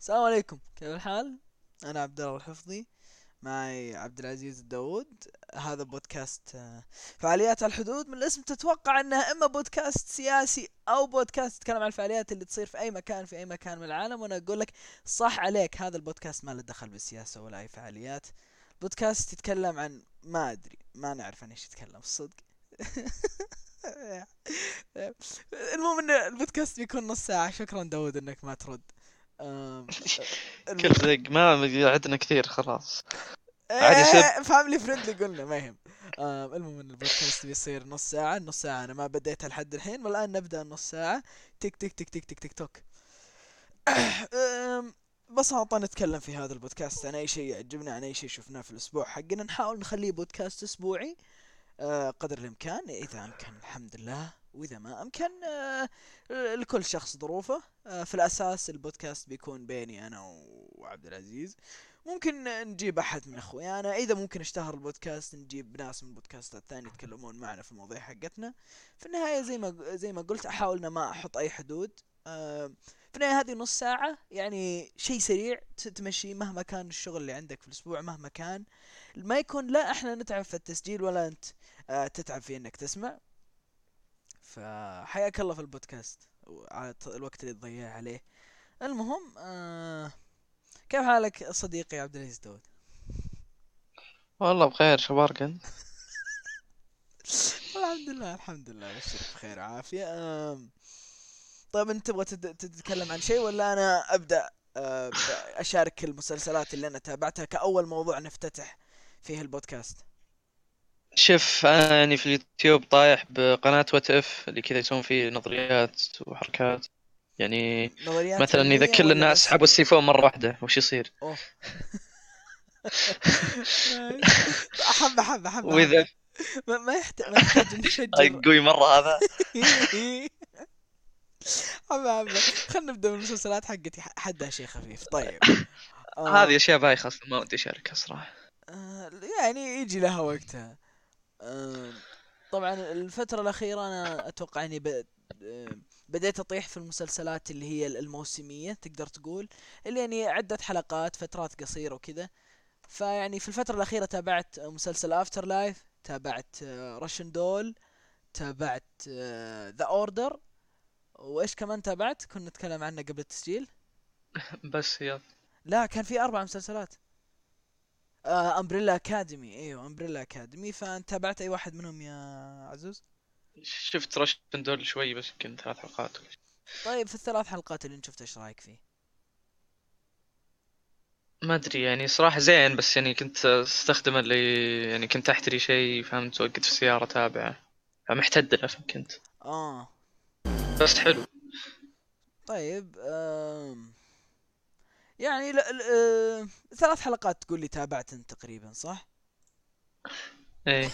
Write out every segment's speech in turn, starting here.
السلام عليكم. كيف الحال؟ أنا عبد الله الحفظي معي عبد العزيز الداوود هذا بودكاست آه، فعاليات على الحدود. من الاسم تتوقع انها إما بودكاست سياسي أو بودكاست يتكلم عن الفعاليات اللي تصير في أي مكان في أي مكان من العالم. وأنا أقول لك صح عليك هذا البودكاست ما له دخل بالسياسة ولا أي فعاليات. بودكاست يتكلم عن ما أدري ما نعرف عن إيش يتكلم الصدق المهم إن البودكاست بيكون نص ساعة. شكرا داود إنك ما ترد. كل دق ما عندنا كثير خلاص. عادي عادي يصير- family friendly قلنا ما يهم. المهم إن البودكاست بيصير نص ساعة. نص ساعة أنا ما بديتها لحد الحين والآن نبدأ نص ساعة. تك تك تك تك تك تك توك. ببساطة نتكلم في هذا البودكاست عن أي شيء يعجبنا عن أي شيء شفناه في الأسبوع حقنا. نحاول نخليه بودكاست أسبوعي آه، قدر الإمكان. إذا امكن الحمد لله. وإذا ما أمكن آه، لكل شخص ظروفه. آه، في الأساس البودكاست بيكون بيني أنا وعبد العزيز. ممكن نجيب أحد من أخويانا. إذا ممكن أشتهر البودكاست نجيب ناس من بودكاستات ثانية يتكلمون معنا في المواضيع حقتنا. في النهاية زي ما زي ما قلت أحاول ما أحط أي حدود. آه، في النهاية هذه نص ساعة يعني شيء سريع تمشي مهما كان الشغل اللي عندك في الأسبوع مهما كان. ما يكون لا إحنا نتعب في التسجيل ولا أنت آه، تتعب في إنك تسمع. فحياك الله في البودكاست الط- الوقت اللي تضيع عليه. المهم آه كيف حالك صديقي عبد العزيز داود؟ والله بخير شبارك أنت؟ الحمد لله الحمد لله بشرك بخير وعافية. طيب أنت تبغى تتكلم عن شيء ولا أنا أبدأ؟ آه، أشارك المسلسلات اللي أنا تابعتها كأول موضوع نفتتح فيه البودكاست. شوف أنا يعني في اليوتيوب طايح بقناة What If اللي كذا يسوون فيه نظريات وحركات. يعني نظريات مثلا إذا كل الناس سحبوا السيفون مرة واحدة وش يصير؟ اوه حبة حبة حبة وإذا ما ما يحتاج ما يحتاج نشجر. قوي مرة هذا. حبة حبة خلنا نبدأ بالمسلسلات حقتي. حدها شيء خفيف. طيب. آه، هذه أشياء بايخة أصلا ما ودي أشاركها صراحة. آه، يعني يجي لها وقتها. آه، طبعا الفترة الأخيرة أنا أتوقع إني بديت أطيح في المسلسلات اللي هي الموسمية تقدر تقول اللي يعني عدة حلقات فترات قصيرة وكذا. فيعني في الفترة الأخيرة تابعت مسلسل أفتر لايف تابعت Russian Doll تابعت The Order وإيش كمان تابعت؟ كنا نتكلم عنه قبل التسجيل. بس يا لا كان في أربع مسلسلات. آه Umbrella Academy إيوه Umbrella Academy فأنت تابعت أي واحد منهم يا عزوز؟ شفت Russian Doll شوي بس يمكن ثلاث حلقات. طيب في الثلاث حلقات اللي أنت شفت إيش رأيك فيه؟ ما أدري يعني صراحة زين بس يعني كنت استخدم اللي يعني كنت اشتري شيء فهمت وقت في السيارة تابعه فمحتد له كنت. آه. بس حلو. طيب آم. يعني ل... ل... آه... ثلاث حلقات تقول لي تابعت انت تقريبا صح؟ إيه.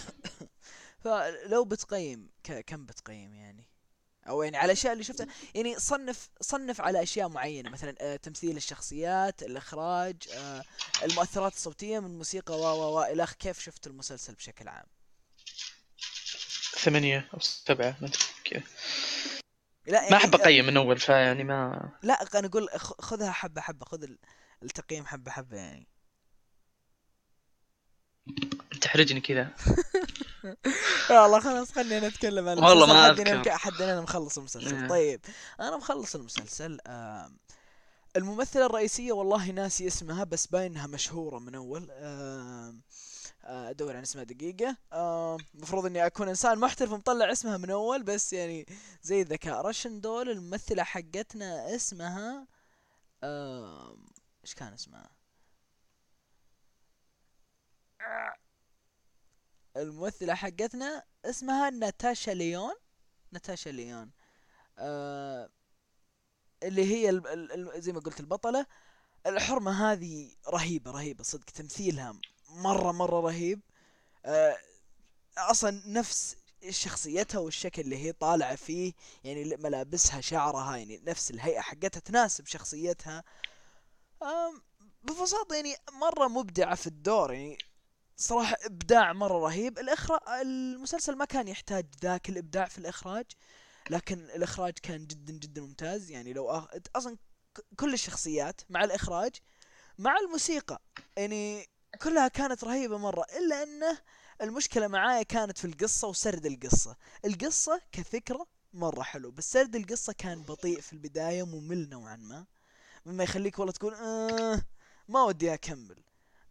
فلو بتقيم ك... كم بتقيم يعني؟ أو يعني على الاشياء اللي شفتها. يعني صنف صنف على أشياء معينة مثلا آه تمثيل الشخصيات الإخراج آه المؤثرات الصوتية من الموسيقى و و و إلى. كيف شفت المسلسل بشكل عام؟ ثمانية أو سبعة كذا لا ما يعني أحب أقيم من أول فيعني ما لا أنا أقول خذها حبة حبة خذ ال- التقييم حبة حبة يعني. تحرجني كذا. والله خلاص خلينا نتكلم عن والله ما. يمكن- حدنا أنا مخلص المسلسل. إيه. طيب أنا مخلص المسلسل. الممثلة الرئيسية والله ناسي اسمها بس باين انها مشهورة من أول. آه، ادور عن اسمها دقيقة. آم، المفروض إني أكون إنسان محترف ومطلع اسمها من أول بس يعني زي الذكاء. رشن دول الممثلة حقتنا اسمها إيش كان اسمها؟ الممثلة حقتنا اسمها ناتاشا ليون. ناتاشا ليون. آه اللي هي زي ما قلت البطلة. الحرمة هذه رهيبة رهيبة صدق تمثيلها مرة مرة رهيب. آه أصلا نفس شخصيتها والشكل اللي هي طالعة فيه يعني ملابسها شعرها يعني نفس الهيئة حقتها تناسب شخصيتها. آم، ببساطة يعني مرة مبدعة في الدور يعني صراحة إبداع مرة رهيب. الإخراج المسلسل ما كان يحتاج ذاك الإبداع في الإخراج لكن الإخراج كان جدا جدا ممتاز. يعني لو أخ... أصلا كل الشخصيات مع الإخراج مع الموسيقى يعني كلها كانت رهيبة مرة إلا أنه المشكلة معايا كانت في القصة وسرد القصة. القصة كفكرة مرة حلو بس سرد القصة كان بطيء في البداية ممل نوعا ما. مما يخليك والله تقول آه ما ودي أكمل.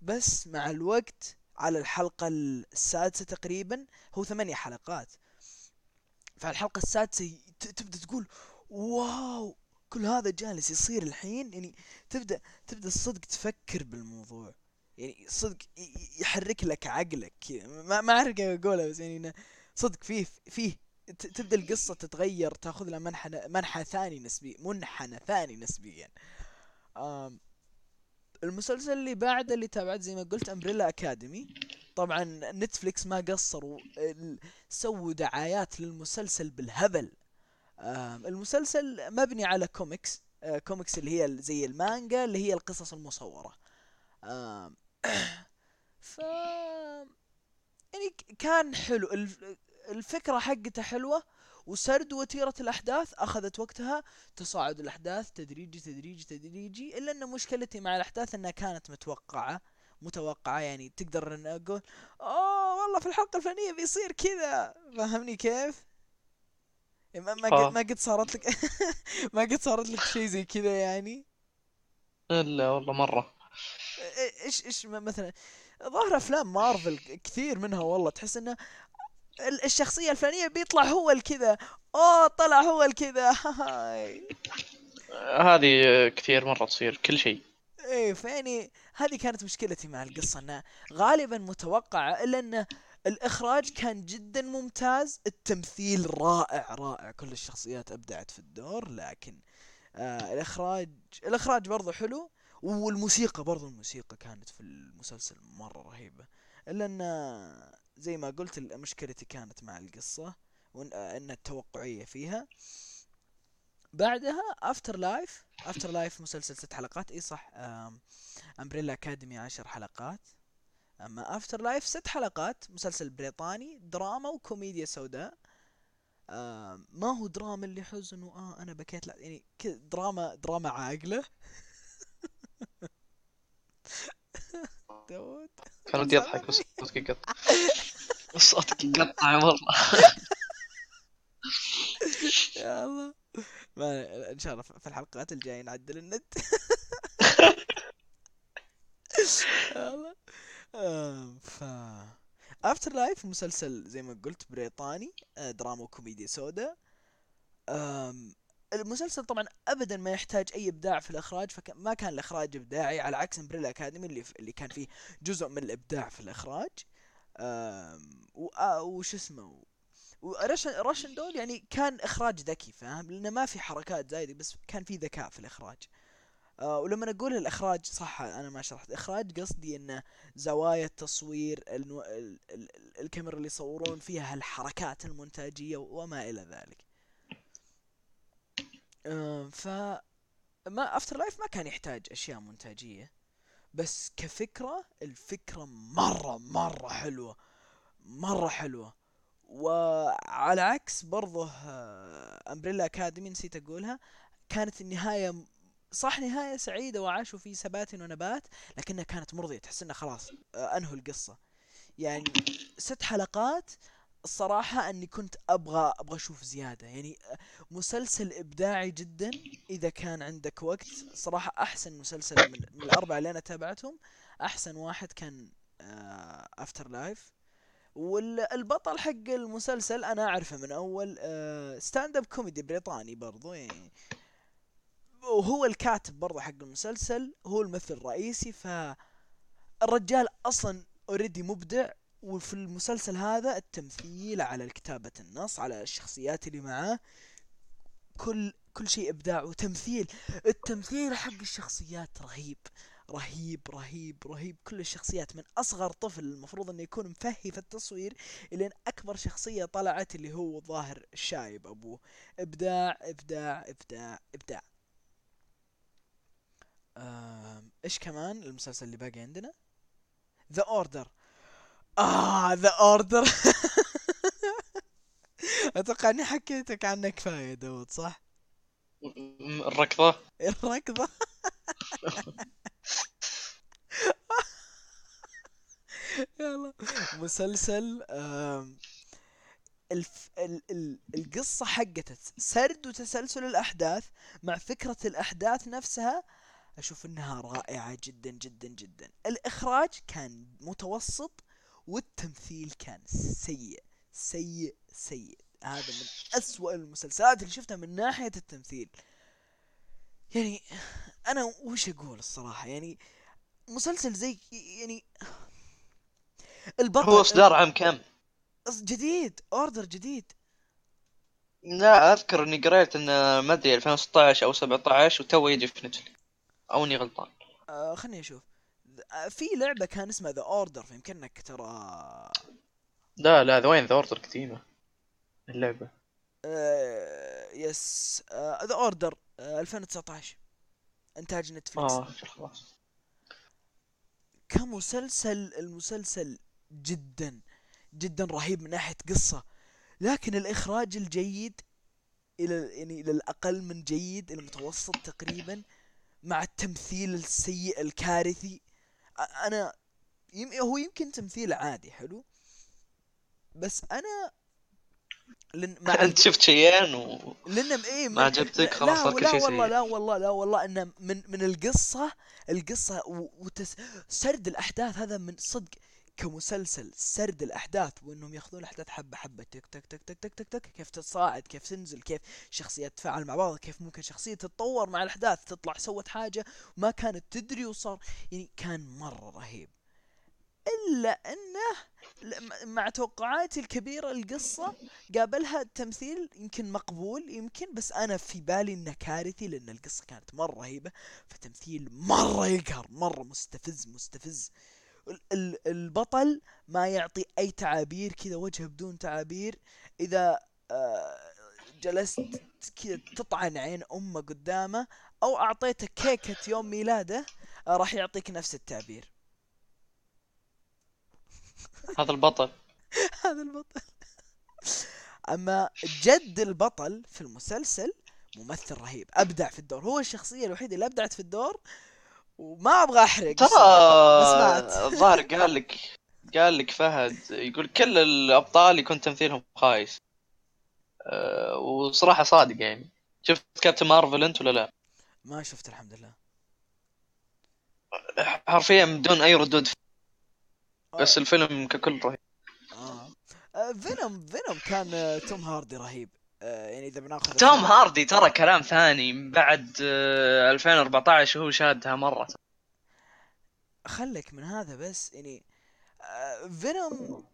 بس مع الوقت على الحلقة السادسة تقريبا هو ثمانية حلقات. فعلى الحلقة السادسة تبدأ تقول واو كل هذا جالس يصير الحين؟ يعني تبدأ تبدأ الصدق تفكر بالموضوع. يعني صدق يحرك لك عقلك. ما ما أعرف كيف أقولها بس يعني صدق فيه فيه تبدأ القصة تتغير تأخذ لها منحنى منحى ثاني نسبي منحنى ثاني نسبيا. آم المسلسل اللي بعده اللي تابعت زي ما قلت Umbrella Academy طبعا نتفليكس ما قصروا سووا دعايات للمسلسل بالهبل. المسلسل مبني على كوميكس آه، كوميكس اللي هي زي المانجا اللي هي القصص المصورة. آم، ف يعني كان حلو. الف- الفكرة حقته حلوة وسرد وتيرة الأحداث أخذت وقتها. تصاعد الأحداث تدريجي تدريجي تدريجي إلا أن مشكلتي مع الأحداث أنها كانت متوقعة متوقعة يعني تقدر أن أقول أوه والله في الحلقة الفلانية بيصير كذا. فهمني كيف؟ ما ما آه. قد ما قد صارت لك ما قد صارت لك شيء زي كذا يعني؟ إلا والله مرة. إيش إيش مثلا ظاهر أفلام مارفل كثير منها والله تحس إنه ال- الشخصية الفلانية بيطلع هو الكذا أوه طلع هو الكذا هذه كثير مرة تصير كل شيء. إيه فيعني هذه كانت مشكلتي مع القصة انها غالبا متوقعة إلا إن الإخراج كان جدا ممتاز التمثيل رائع رائع. كل الشخصيات أبدعت في الدور لكن آه الاخراج الإخراج برضو حلو. والموسيقى برضو الموسيقى كانت في المسلسل مرة رهيبة. الا ان زي ما قلت مشكلتي كانت مع القصة وان إن التوقعية فيها. بعدها After Life After Life مسلسل ست حلقات. إي صح Umbrella Academy عشر حلقات. أما After Life ست حلقات مسلسل بريطاني دراما وكوميديا سوداء. ما هو دراما اللي حزن وآه أنا بكيت لا يعني دراما دراما عاقلة. داود كان ودي اضحك بس صوتك يقطع صوتك يقطع والله. يا الله. ما إن شاء الله في الحلقات الجاية نعدل النت. يا الله. ف After Life مسلسل زي ما قلت بريطاني آه، دراما وكوميديا سوداء. المسلسل طبعا ابدا ما يحتاج أي إبداع في الإخراج فما كان الإخراج إبداعي على عكس Umbrella Academy اللي اللي كان فيه جزء من الإبداع في الإخراج. آه، وش اسمه؟ ورشن رشن دول يعني كان إخراج ذكي فاهم؟ لأنه ما في حركات زايدة بس كان في ذكاء في الإخراج. آه ولما أقول الإخراج صح أنا ما شرحت. إخراج قصدي انه زوايا التصوير النو... ال... ال... ال- الكاميرا اللي يصورون فيها الحركات المونتاجية وما إلى ذلك. ف ما After Life ما كان يحتاج أشياء مونتاجيه بس كفكرة الفكرة مرة مرة حلوة مرة حلوة. وعلى عكس برضه Umbrella Academy نسيت أقولها. كانت النهاية صح نهاية سعيدة وعاشوا في سبات ونبات لكنها كانت مرضية. تحس إنها خلاص آه، أنهوا القصة. يعني ست حلقات الصراحة أني كنت أبغى أبغى أشوف زيادة. يعني آه، مسلسل إبداعي جدا إذا كان عندك وقت. صراحة أحسن مسلسل من, من الأربعة اللي أنا تابعتهم. أحسن واحد كان After Life والبطل حق المسلسل أنا أعرفه من أول stand-up comedy بريطاني برضو يعني. وهو الكاتب برضو حق المسلسل. هو الممثل الرئيسي. فالرجال أصلا already مبدع. وفي المسلسل هذا التمثيل على كتابة النص على الشخصيات اللي معاه كل كل شيء إبداع وتمثيل. التمثيل حق الشخصيات رهيب رهيب رهيب رهيب. كل الشخصيات من أصغر طفل المفروض إنه يكون مفهي في التصوير الين أكبر شخصية طلعت اللي هو ظاهر الشايب ابوه إبداع إبداع إبداع إبداع. إيش كمان المسلسل اللي باقي عندنا؟ The Order آه The Order أتوقع إني حكيتك عنه كفاية داود صح؟ الركضة. الركضة. يلا. مسلسل الف... ال... ال... القصة حقته سرد وتسلسل الأحداث مع فكرة الأحداث نفسها أشوف إنها رائعة جدا جدا جدا. الإخراج كان متوسط والتمثيل كان سيء سيء سيء. هذا من أسوأ المسلسلات اللي شفتها من ناحية التمثيل. يعني أنا وش أقول الصراحة؟ يعني مسلسل زي يعني البطل هو إصدار عام كم؟ جديد أوردر جديد. لا أذكر إني قريت انه ما أدري 2016 أو 17 وتو يجي في نتفلكس أو إني غلطان. آه خلني أشوف. آه، في لعبة كان اسمها The Order فيمكن انك ترى. لا لا ذا وين The Order قديمة اللعبة. آه yes The Order 2019 إنتاج نتفلكس آه خلاص. كمسلسل المسلسل جدا جدا رهيب من ناحية قصة لكن الإخراج الجيد إلى يعني إلى الأقل من جيد المتوسط تقريبا مع التمثيل السيء الكارثي أنا يم هو يمكن تمثيل عادي حلو بس أنا لن مع انت شفت شيئين و... لأن إيه ما عجبتك لا خلاص صار كل لا شيء والله سيء. لا والله لا والله انه من من القصة القصة و- وتس سرد الأحداث هذا من صدق كمسلسل سرد الأحداث وإنهم يأخذون الأحداث حبة حبة تك تك تك تك تك تك تك كيف تصاعد كيف تنزل كيف شخصيات تتفاعل مع بعض كيف ممكن شخصية تتطور مع الأحداث تطلع سوت حاجة ما كانت تدري وصار يعني كان مرة رهيب. إلا أنه مع توقعاتي الكبيرة القصة قابلها التمثيل يمكن مقبول يمكن بس أنا في بالي إنه كارثي لأن القصة كانت مرة رهيبة فتمثيل مرة يقهر مرة مستفز مستفز. البطل ما يعطي أي تعابير كذا وجهه بدون تعابير. إذا آه، جلست كذا تطعن عين أمه قدامه أو أعطيته كيكة يوم ميلاده آه، راح يعطيك نفس التعبير. هذا البطل. هذا البطل. أما جد البطل في المسلسل ممثل رهيب أبدع في الدور. هو الشخصية الوحيدة اللي أبدعت في الدور وما أبغى أحرق ترى. الظاهر قال لك قال لك فهد يقول كل الأبطال يكون تمثيلهم خايس أه وصراحة صادق يعني شفت Captain Marvel أنت ولا لا؟ ما شفت الحمد لله حرفيا بدون أي ردود بس الفيلم ككل رهيب آه. آه. Venom Venom كان آه، توم هاردي رهيب آه. يعني إذا بناخذ توم هاردي ترى كلام ثاني بعد آه، 2014 وهو شادها مرة. خلك من هذا بس يعني Venom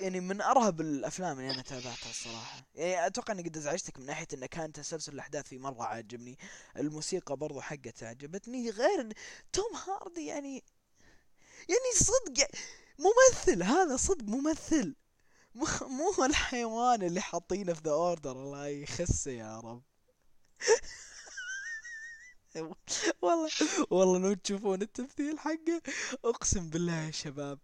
يعني من أرهب الأفلام اللي أنا تابعتها الصراحة. يعني أتوقع إني قد أزعجتك من ناحية انه كان تسلسل الأحداث فيه مرة عاجبني. الموسيقى برضو حقته عجبتني غير توم هاردي يعني يعني صدق ممثل هذا صدق ممثل. مو مو الحيوان اللي حاطينه في The Order الله يخسه يا رب. والله والله لو تشوفون التمثيل حقه اقسم بالله يا شباب.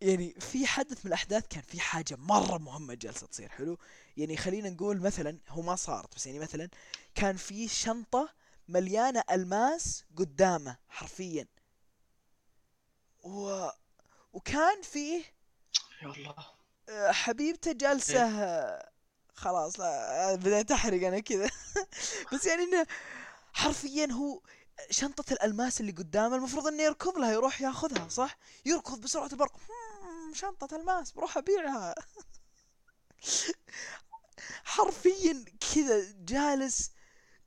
يعني في حدث من الأحداث كان في حاجة مرة مهمة جالسه تصير حلو؟ يعني خلينا نقول مثلا هو ما صارت بس يعني مثلا كان في شنطة مليانة ألماس قدامه حرفيا. و... وكان فيه يا الله. آه، حبيبته جالسه آه، خلاص لا بدأت أحرق أنا كذا. بس يعني إنه حرفيا هو شنطة الألماس اللي قدامه المفروض إنه يركض لها يروح ياخذها صح؟ يركض بسرعة البرق. "هم، شنطة ألماس بروح أبيعها. حرفيا كذا جالس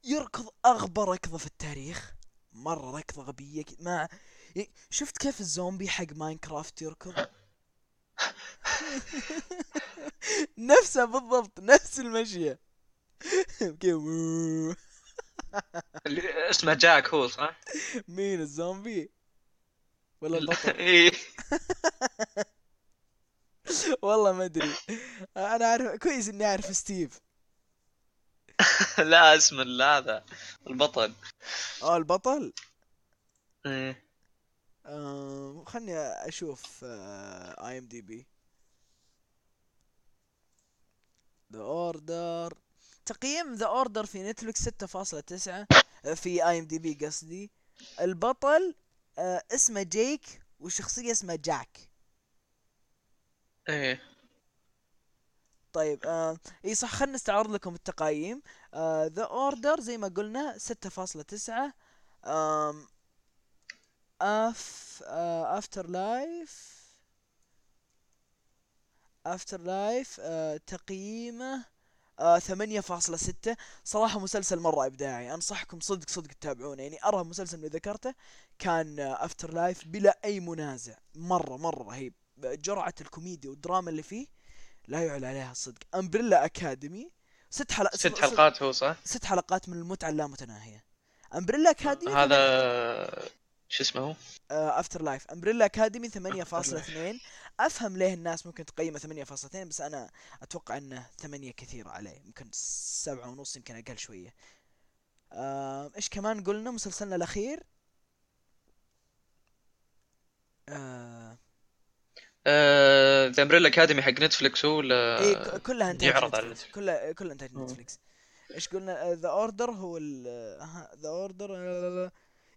يركض أغبى ركضة في التاريخ. مرة ركضة غبية ما شفت كيف الزومبي حق ماينكرافت يركض؟ نفسه بالضبط نفس المشية اللي اسمه جاك هو صح؟ مين الزومبي؟ ولا البطل؟ إيه. والله ما أدري. أنا عارف كويس إني أعرف ستيف. لا اسم هذا البطل. آه البطل؟ إيه. آه خلني أشوف IMDb The Order تقييم The Order في نتفلكس 6.9 آه، في IMDb قصدي. البطل آه، اسمه جيك والشخصيه اسمها جاك. إيه. طيب آه إي صح خلنا نستعرض لكم التقييم. The Order زي ما قلنا 6.9 آم اف After Life After Life تقييمه آه 8.6 صراحة مسلسل مرة إبداعي. أنصحكم صدق صدق تتابعونه. يعني أرى مسلسل اللي ذكرته كان After Life بلا أي منازع. مرة مرة رهيب. جرعة الكوميديا والدراما اللي فيه لا يعلى عليها الصدق Umbrella Academy ست حلقات ست حلقات هو صح؟ ست حلقات من المتعة اللامتناهية. Umbrella Academy هذا شو اسمه هو؟ After Life Umbrella Academy 8.2 أفهم ليه الناس ممكن تقيمه 8.2 بس أنا أتوقع إنه 8 كثير عليه. ممكن سبعة ونص يمكن أقل شوية. آه، إيش كمان قلنا؟ مسلسلنا الأخير. آه، The Umbrella Academy حق نتفلكس هو ولا ك- كلها انتهت يعرض على نتفلكس كلها كلها مم. نتفلكس إيش قلنا؟ The Order هو The Order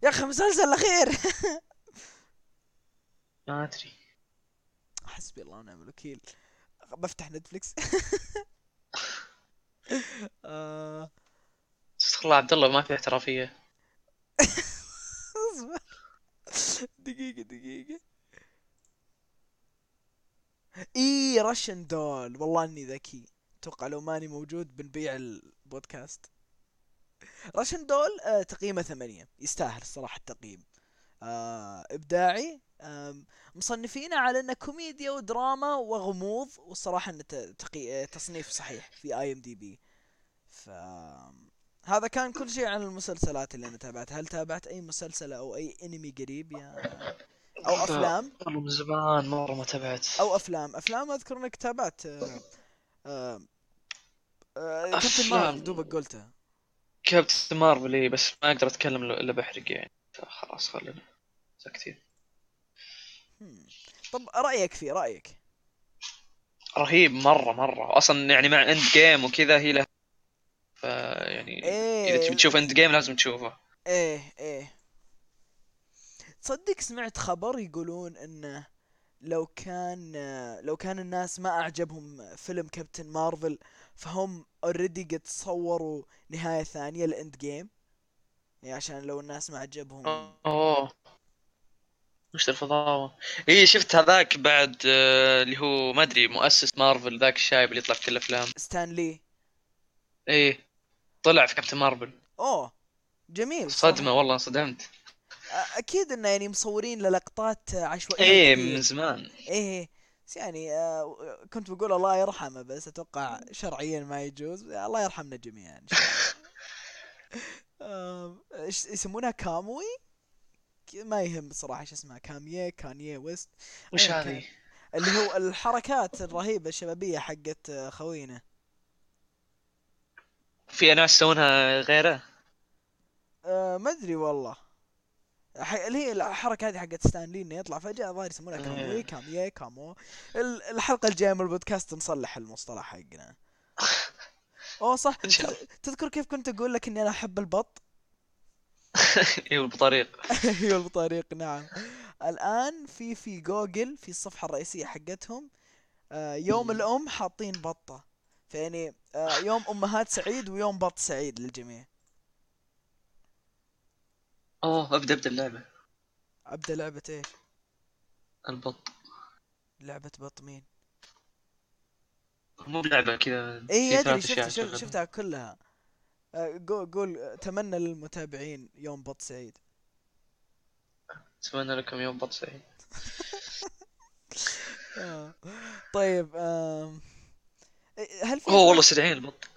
يا أخي المسلسل الأخير. ما أدري. حسبي الله ونعم الوكيل. بفتح نتفلكس آه، استغفر الله عبد الله ما في احترافية. اصبر. دقيقة دقيقة. إي Russian Doll والله إني ذكي. أتوقع لو ماني موجود بنبيع البودكاست. Russian Doll آه تقييمه ثمانية. يستاهل الصراحة التقييم. آه إبداعي. آه مصنفينه على إنه كوميديا ودراما وغموض والصراحة انه ت- تقي... آه، تصنيف صحيح في IMDb ف هذا كان كل شيء عن المسلسلات اللي أنا تابعتها. هل تابعت أي مسلسل أو أي أنمي قريب يا أو أفلام؟ والله من زمان مرة ما تابعت. أو أفلام. أفلام أذكر إنك تابعت آه آه آه Captain. Marvel دوبك قلته. Captain Marvel إيه، بس ما أقدر أتكلم الا بحرق يعني. خلاص خلينا ساكتين. طب رأيك فيه رأيك؟ رهيب مرة مرة. أصلا يعني مع Endgame وكذا هي له ف يعني إيه. إذا تبي تشوف Endgame لازم تشوفه. إيه إيه. تصدق سمعت خبر يقولون إنه لو كان لو كان الناس ما أعجبهم فيلم Captain Marvel فهم already قد صوروا نهاية ثانية ل Endgame. يعني عشان لو الناس ما عجبهم. أوه. وش الفضاوة؟ اي شفت هذاك بعد آه، اللي هو ما أدري مؤسس مارفل ذاك الشايب اللي يطلع في كل الافلام ستان لي. إيه طلع في كابتن مارفل. أوه جميل صدمة صراحة. والله انصدمت. أكيد إنه يعني مصورين للقطات عشوائية إيه. من زمان إيه بس يعني آه، كنت بقول الله يرحمه بس أتوقع شرعيا ما يجوز الله يرحمنا جميعا إن شاء الله. آم، إيش يسمونها كاموي ما يهم بصراحة إيش اسمها كامية كانية ويست وش. هذه؟ اللي هو الحركات الرهيبة الشبابية حقت آه، خوينا في ناس يسوونها غيره آه، ما أدري والله اللي هي الحركة هذه حقت ستانلي إنه يطلع فجأة الظاهر يسمونها كاموي إيه. كاميه كامو ال- الحلقة الجاية من البودكاست نصلح المصطلح حقنا. أوه صح. تذكر كيف كنت أقول لك إني أنا أحب البط؟ إيوه بطريق إيوه البطريق نعم. الآن في في جوجل في الصفحة الرئيسية حقتهم آه، يوم مم. الأم حاطين بطة. فيعني آه، يوم أمهات سعيد ويوم بط سعيد للجميع. أوه أبدأ أبدأ اللعبة أبدأ لعبة إيش؟ البط. لعبة بط مين؟ مو بلعبة كذا اي أدري شفت شفت. شفتها كلها. آه، قول قول آه، أتمنى للمتابعين يوم بط سعيد. أتمنى لكم يوم بط سعيد. آه. طيب إيه، هل في أوه والله سريعين البط.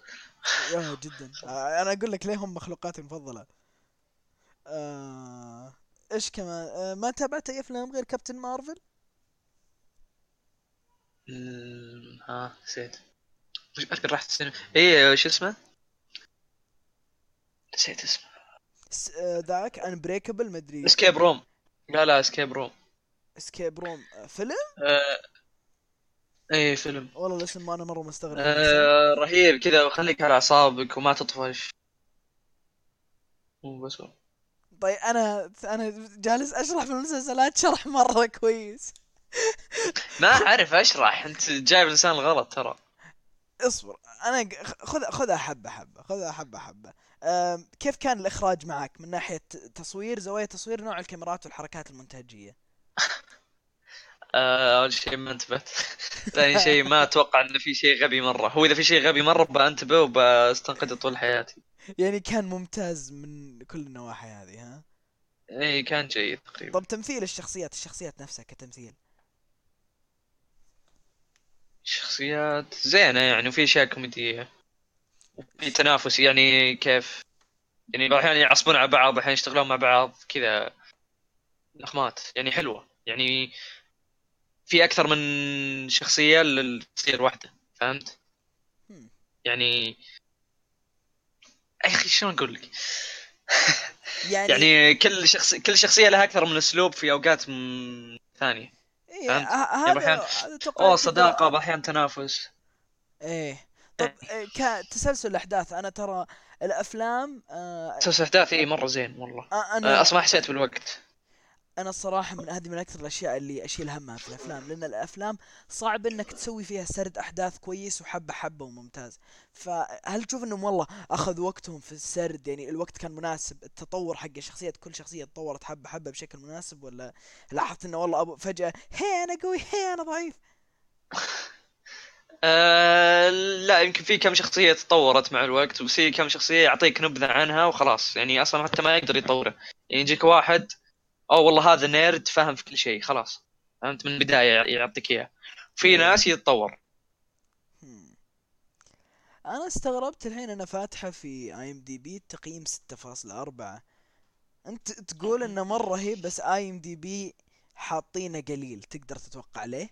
يا جدا. آه، أنا أقول لك ليه هم مخلوقاتي المفضلة. آه، إيش كمان؟ آه، ما تابعت أي أفلام غير كابتن مارفل؟ ها نسيت. وش اذكر رحت السينما. إيه شو اسمه؟ نسيت اسمه. آه، ذاك Unbreakable مدري Escape Room لا لا Escape Room Escape Room آه، فيلم؟ آه اي فيلم. والله الاسم ما أنا مرة مستغرب. آه رهيب كذا وخليك على أعصابك وما تطفش. وبس والله. طيب أنا أنا جالس أشرح في المسلسلات شرح مرة كويس. ما أعرف أشرح أنت جايب الإنسان الغلط ترى. اصبر أنا خذ خذها حبة حبة خذها حبة حبة. كيف كان الإخراج معك من ناحية تصوير؟ زوايا تصوير نوع الكاميرات والحركات المنتهجيه آه أول شيء ما انتبهت. ثاني شيء ما أتوقع انه في شيء غبي مرة. هو إذا في شيء غبي مرة بأنتبه وبستنقذه طول حياتي. يعني كان ممتاز من كل النواحي هذه ها؟ اي كان جيد تقريبا. طب تمثيل الشخصيات الشخصيات نفسها كتمثيل. شخصيات زينة يعني وفي أشياء كوميدية وفي تنافس يعني كيف يعني بعض الاحيان يعصبون على بعض أحيانا يشتغلون مع بعض كذا لخمات يعني حلوة. يعني في أكثر من شخصية لتصير واحدة فهمت؟ هم. يعني أخي شلون أقول لك؟ يعني, يعني كل شخص كل شخصية لها أكثر من أسلوب في أوقات م- ثانية. إيه يعني هذا أوه صداقة باحيان تنافس. إيه. طب إيه، كتسلسل الاحداث أنا ترى الأفلام آه تسلسل أحداث اي مرة زين والله. آه، أنا آه، أصلا ما حسيت بالوقت. أنا الصراحة من هذه من أكثر الأشياء اللي أشيل همها في الأفلام لأن الأفلام صعب إنك تسوي فيها سرد أحداث كويس وحبة حبة وممتاز. فهل تشوف إنهم والله أخذوا وقتهم في السرد؟ يعني الوقت كان مناسب التطور حق الشخصيات كل شخصية تطورت حبة حبة بشكل مناسب ولا لاحظت إنه والله أبو فجأة هي أنا قوي هي أنا ضعيف آه لا يمكن في كم شخصية تطورت مع الوقت بس في كم شخصية يعطيك نبذة عنها وخلاص. يعني أصلا حتى ما يقدر يطوره. يعني يجيك واحد أو والله هذا نيرد فاهم في كل شيء خلاص. فهمت؟ من البداية يعطيك إياه. في إيه. ناس يتطور. أنا استغربت الحين أنا فاتحة في IMDb التقييم 6.4 أنت تقول انه مرة رهيب بس IMDb حاطينه قليل تقدر تتوقع ليه؟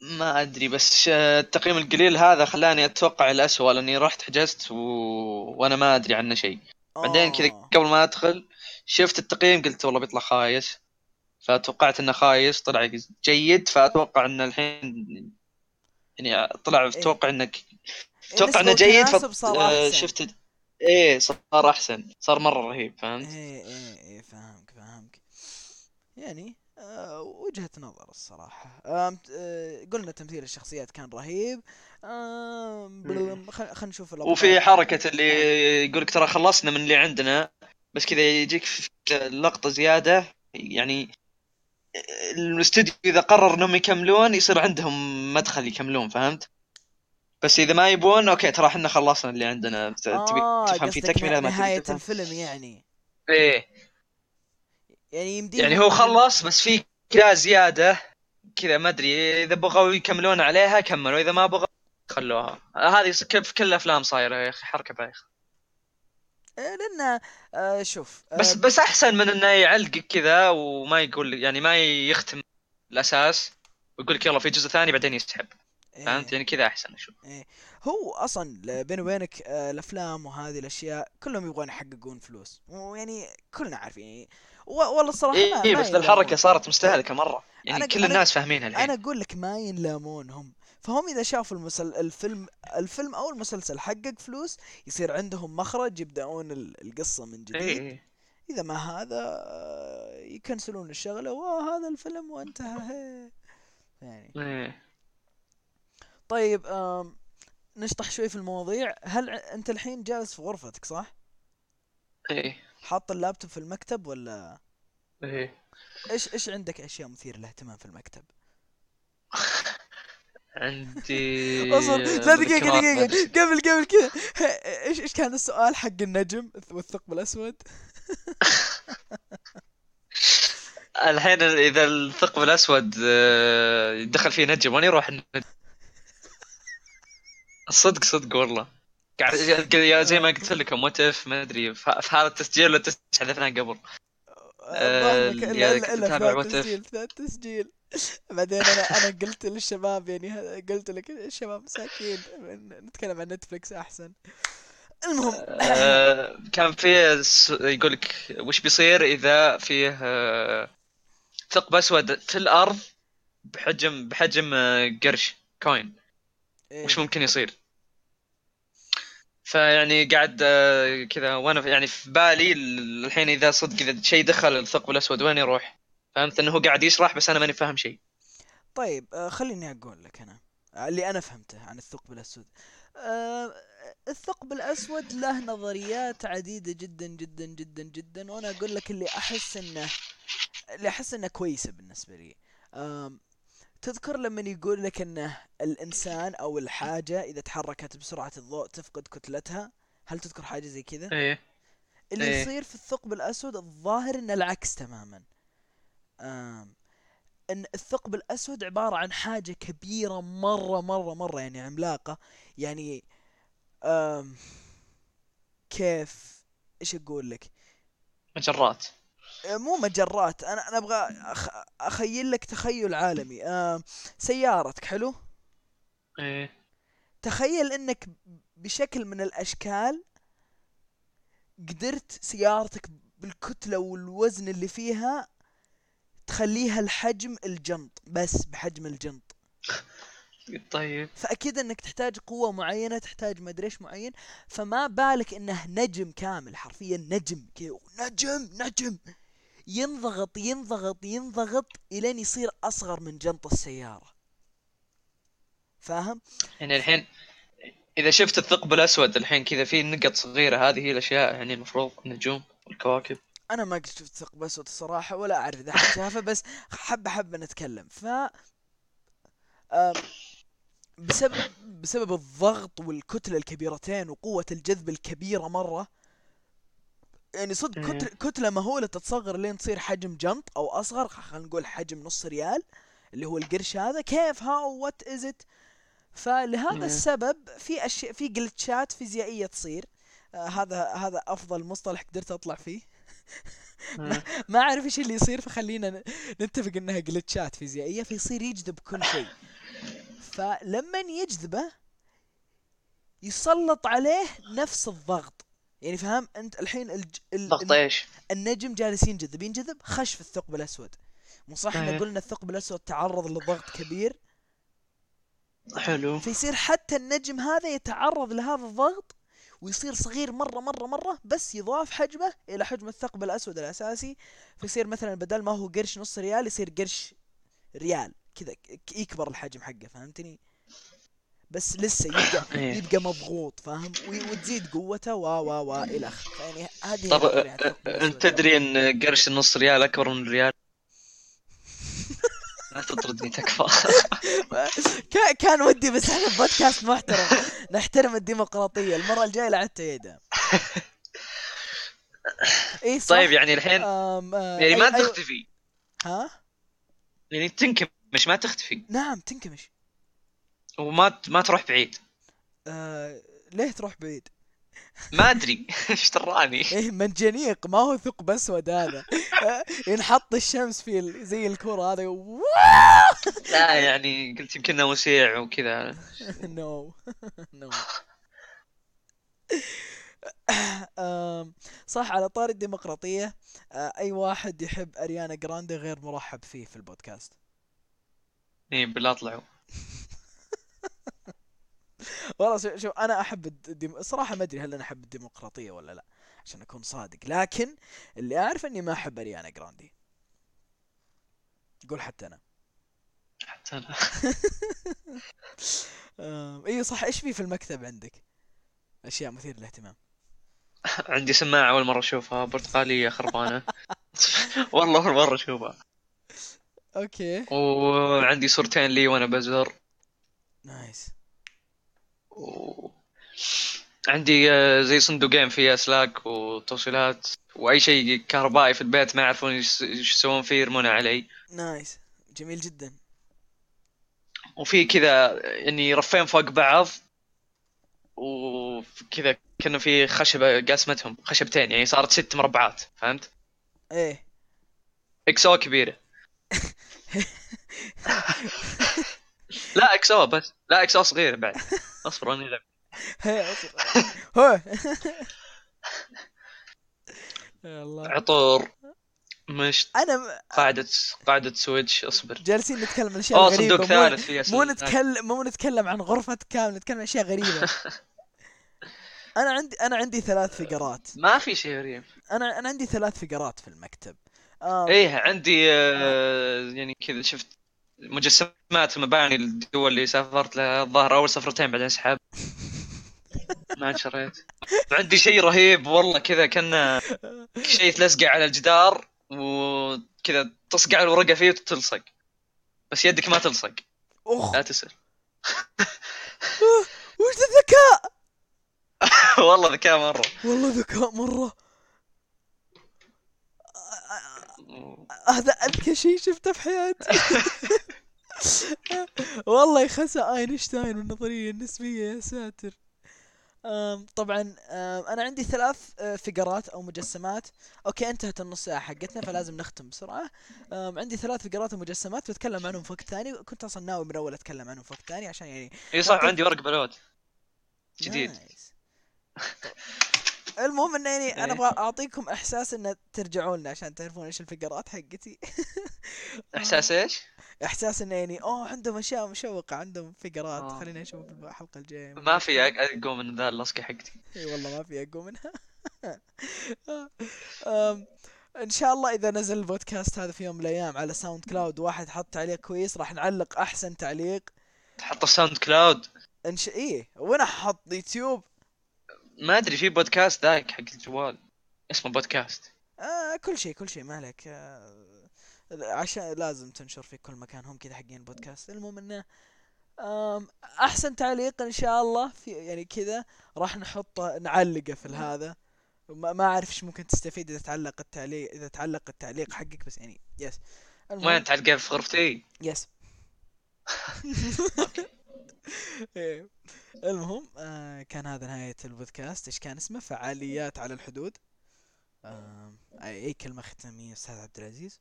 ما أدري بس التقييم القليل هذا خلاني أتوقع الأسوأ لأني رحت حجزت و... وأنا ما أدري عنه شيء. بعدين كذا آه. قبل ما أدخل شفت التقييم؟ قلت والله بيطلع خايس. فتوقعت إنه خايس طلع جيد. فأتوقع إنه الحين يعني طلع أتوقع انك إيه، أتوقع إنه نسبة جيد صار آه،. شفت إيه صار أحسن. صار مرة رهيب فهمت؟ إيه إيه إيه فاهمك فاهمك يعني آه وجهة نظر الصراحة. آه قلنا تمثيل الشخصيات كان رهيب. خل- خلينا نشوف. وفي حركة اللي يقولك ترى خلصنا من اللي عندنا. بس كذا يجيك في لقطة زيادة يعني الاستوديو إذا قرر إنهم يكملون يصير عندهم مدخل يكملون فهمت؟ بس إذا ما يبون أوكي ترى إحنا خلصنا اللي عندنا. تبي آه تفهم في تكملة ما نهاية تبي تفهم؟ الفيلم يعني. إيه. يعني يمديهم يعني هو خلص بس في كذا زيادة كذا ما أدري إذا بغوا يكملون عليها كملوا إذا ما بغوا خلوها. هذه كيف كل الافلام صايرة يا أخي؟ حركة بايخه آه لأن آه شوف آه بس بس أحسن من إنه يعلقك كذا وما يقول يعني ما يختم الأساس ويقول لك يلا في جزء ثاني بعدين يسحب. إيه. فهمت يعني كذا أحسن أشوف. هو أصلا بيني وبينك آه، الأفلام وهذه الأشياء كلهم يبغون يحققون فلوس. ويعني كلنا عارفين يعني والله الصراحة ما بس الحركة. صارت مستهلكة مرة. يعني كل الناس فاهمينها الحين. أنا أقول لك ما ينلامون هم فهم إذا شافوا المسل... الفيلم الفيلم أو المسلسل حقق فلوس يصير عندهم مخرج يبدأون ال- القصة من جديد. إيه. إيه. إذا ما هذا آه، يكنسلون الشغلة وهذا الفيلم وانتهى. يعني. إيه. طيب آم، نشطح شوي في المواضيع. هل أنت الحين جالس في غرفتك صح؟ إيه. حاط اللابتوب في المكتب ولا؟ إيه. إيش إيش عندك أشياء مثيرة للاهتمام في المكتب؟ عندي اصبر لا دقيقة نفسي. قبل قبل كذا. إيش إيش كان السؤال حق النجم والثقب الأسود؟ الحين إذا الثقب الأسود آه، دخل فيه نجم وين يروح النجم؟ الصدق صدق والله. قاعد زي ما قلت لكم وات اف ما أدري في في هذا التسجيل ولا التسجيل حذفناه قبل. آه، في. التسجيل في ذا التسجيل بعدين أنا أنا قلت للشباب يعني قلت لك الشباب مساكين نتكلم عن Netflix أحسن. المهم. آه، كان فيه س- يقول لك وش بيصير إذا فيه آه، ثقب أسود في الأرض بحجم بحجم آه، قرش coin إيه. وش ممكن يصير؟ فيعني قاعد آه، كذا وأنا يعني في بالي ال- الحين إذا صدق إذا شيء دخل الثقب الأسود وين يروح؟ فهمت؟ إنه هو قاعد يشرح بس أنا ماني فاهم شيء. طيب آه خليني أقول لك أنا آه، اللي أنا فهمته عن الثقب الأسود. آه الثقب الأسود له نظريات عديدة جدا جدا جدا جدا وأنا أقول لك اللي أحس إنه اللي أحس إنه كويسة بالنسبة لي. تذكر لما يقول لك انه الإنسان أو الحاجة إذا تحركت بسرعة الضوء تفقد كتلتها؟ هل تذكر حاجة زي كذا؟ إيه. اللي إيه. يصير في الثقب الأسود الظاهر إنه العكس تماما. آم إن الثقب الأسود عبارة عن حاجة كبيرة مرة مرة مرة يعني عملاقة. يعني آم كيف إيش أقول لك؟ مجرات. مو مجرات. أنا أنا أبغى أخ... أخيل لك تخيل عالمي. آم سيارتك حلو؟ إيه. تخيل إنك بشكل من الأشكال قدرت سيارتك بالكتلة والوزن اللي فيها تخليها الحجم الجنط بس بحجم الجنط. طيب. فأكيد إنك تحتاج قوة معينة تحتاج مدري إيش معين فما بالك إنه نجم كامل حرفيا نجم كذا نجم نجم. ينضغط ينضغط ينضغط الين يصير أصغر من جنط السيارة. فاهم؟ يعني الحين إذا شفت الثقب الأسود الحين كذا في نقط صغيرة هذه هي الأشياء يعني المفروض النجوم والكواكب. أنا ما قد شفت ثقب أسود الصراحة ولا أعرف إذا حد شافه بس حبه حبه نتكلم ف بسبب بسبب الضغط والكتلة الكبيرتين وقوة الجذب الكبيرة مرة يعني صدق مم. كتلة مهولة تتصغر لين تصير حجم جنط أو أصغر خلينا نقول حجم نص ريال اللي هو القرش هذا. كيف؟ how what is it فلهذا مم. السبب في أشياء في glitch ات فيزيائية تصير. آه هذا هذا أفضل مصطلح قدرت أطلع فيه. ما أعرف إيش اللي يصير فخلينا نتفق إنها glitch ات فيزيائية فيصير يجذب كل شيء. فلما يجذبه يسلط عليه نفس الضغط. يعني فهم أنت الحين الج... ال... ضغط إيش؟ النجم جالس ينجذب ينجذب خش في الثقب الأسود مو صح ان إيه. قلنا الثقب الأسود تعرض لضغط كبير حلو فيصير حتى النجم هذا يتعرض لهذا الضغط ويصير صغير مرة مرة مرة بس يضاف حجمه إلى حجم الثقب الأسود الأساسي فيصير مثلا بدل ما هو قرش نص ريال يصير قرش ريال كذا يكبر الحجم حقه فهمتني؟ بس لسه يبقى إيه. يبقى مضغوط فاهم؟ وتزيد قوته و و و إلى آخره. يعني هذه طب. أنت تدري إن قرش النص ريال أكبر من ريال؟ لا تطردني تكفى. كا- كان ودي بس إحنا بودكاست محترم. نحترم الديمقراطية. المرة الجاية لا عاد تعيدها اي صح؟ طيب يعني الحين آم يعني ما تختفي. ها؟ يعني تنكمش ما تختفي. نعم تنكمش. وما ما تروح بعيد. آه ليه تروح بعيد؟ ما أدري. إيش دراني إيه منجنيق. ما هو ثقب أسود هذا. آه، ينحط الشمس في زي الكرة هذا. لا يعني قلت يمكن وسيع وكذا. no no صح على طار الديمقراطية آه، أي واحد يحب أريانا جراندي غير مرحب فيه في البودكاست. اي بالله طلعوا والله شوف, أنا أحب الديم... الصراحة ما أدري هل أنا أحب الديمقراطية ولا لا عشان أكون صادق. لكن اللي أعرف إني ما أحب أريانا جراندي. قول حتى أنا. حتى أنا. أيوه صح إيش في في المكتب عندك؟ أشياء مثيرة للاهتمام. عندي سماعة أول مرة أشوفها. برتقالية خربانة. والله أول مرة أشوفها. okay. وعندي صورتين لي وأنا بزر. nice. و... عندي آه، زي صندوقين فيه أسلاك وتوصيلات وأي شيء كهربائي في البيت ما يعرفون إيش يسوون فيه يرمونه علي. nice. جميل جدا. وفي كذا يعني رفين فوق بعض وكذا كأنه في خشبة قاسمتهم خشبتين يعني صارت ست مربعات فهمت؟ إيه. XO كبيرة. لا XO بس. لا XO صغيرة بعد. أصبر اني لعب. هو الله. عطور. مش أنا م- قاعدة قاعدة Switch أصبر. جالسين نتكلم عن أشياء اوه غريبة. صندوق ثالث فيه مو. نتكلم مو نتكلم عن غرفة كامل نتكلم عن أشياء غريبة. أنا عندي أنا عندي ثلاث فقرات. ما في شيء غريب. أنا أنا عندي ثلاث فقرات في المكتب. آه. إيه عندي آه. يعني كذا شفت مجسمات مباني الدول اللي سافرت لها الظاهر أول سفرتين بعدين سحب. ما شريت. عندي شيء رهيب والله كذا كأن شيء تلزقه على الجدار وكذا تصقع الورقة فيه وتلصق. بس يدك ما تلصق. لا تسأل. وش الذكاء والله ذكاء مرة. والله ذكاء مرة. هذا أذكى شيء شفته في حياتي. والله يخسى آينشتاين والنظرية النسبية يا ساتر طبعا أنا عندي ثلاث آه، فقرات أو مجسمات okay انتهت النص ساعة حقتنا فلازم نختم بسرعة آم، عندي ثلاث فقرات ومجسمات بتكلم عنهم في وقت ثاني كنت أصلا ناوي من اول أتكلم عنهم في وقت ثاني عشان يعني إي صح عندي ورق بلوت جديد. طيب. المهم انه يعني أنا. أبغى أعطيكم إحساس إن ترجعون لنا عشان تعرفون إيش الفقرات حقتي إحساس إيش؟ إحساس إنه يعني أوه عندهم أشياء مشوقة عندهم فقرات آه. خلينا نشوف الحلقة الجاية. ما في أقوى من ذا اللصقه حقتي. إي والله ما في أقوى منها. إن شاء الله إذا نزل البودكاست هذا في يوم من الأيام على SoundCloud واحد حط تعليق كويس راح نعلق أحسن تعليق. تحط ال SoundCloud؟ إن ش... إيه وين أحط؟ يوتيوب؟ ما أدري في بودكاست ذاك حق الجوال. اسمه بودكاست. آه كل شيء كل شيء ما عليك. آه عشان لازم تنشر في كل مكان هم كذا حقين البودكاست. المهم إنه أحسن تعليق إن شاء الله في يعني كذا راح نحطه نعلقه في هذا. ما ما أعرف إيش ممكن تستفيد إذا تعلق التعليق إذا تعلق التعليق حقك بس يعني يس وين تعلقين في غرفتي؟ يس إيه. المهم آه كان هذا نهاية البودكاست. إيش كان اسمه؟ فعاليات على الحدود. آه أي كلمة ختامية أستاذ عبد العزيز؟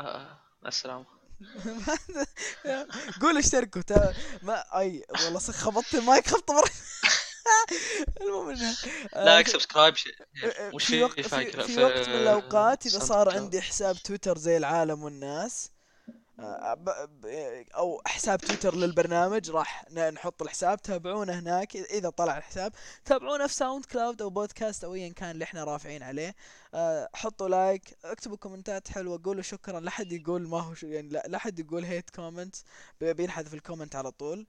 آه مع السلامة قول اشتركوا. تا... ما أي والله خبطت المايك خبطة مرة. المهم إنه like subscribe في في وقت في, فاكرة في وقت من الأوقات إذا صار؟ عندي حساب تويتر زي العالم والناس أو حساب تويتر للبرنامج راح نحط الحساب. تابعونا هناك. اذا طلع الحساب تابعونا في SoundCloud أو بودكاست أو ايا كان اللي إحنا رافعين عليه. آه، حطوا like اكتبوا comment ات حلوة قولوا شكرا. لا حد يقول ما هو يعني لا حد يقول hate comment بينحذف ال comment على طول.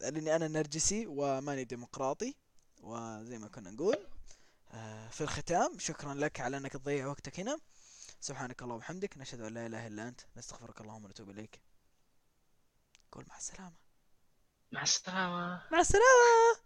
لأني أنا نرجسي وماني ديمقراطي وزي ما كنا نقول. آه، في الختام شكرا لك على إنك تضيع وقتك هنا. سبحانك اللهم وبحمدك نشهد أن لا إله إلا أنت نستغفرك اللهم ونتوب إليك. قول مع السلامة. مع السلامة. مع السلامة.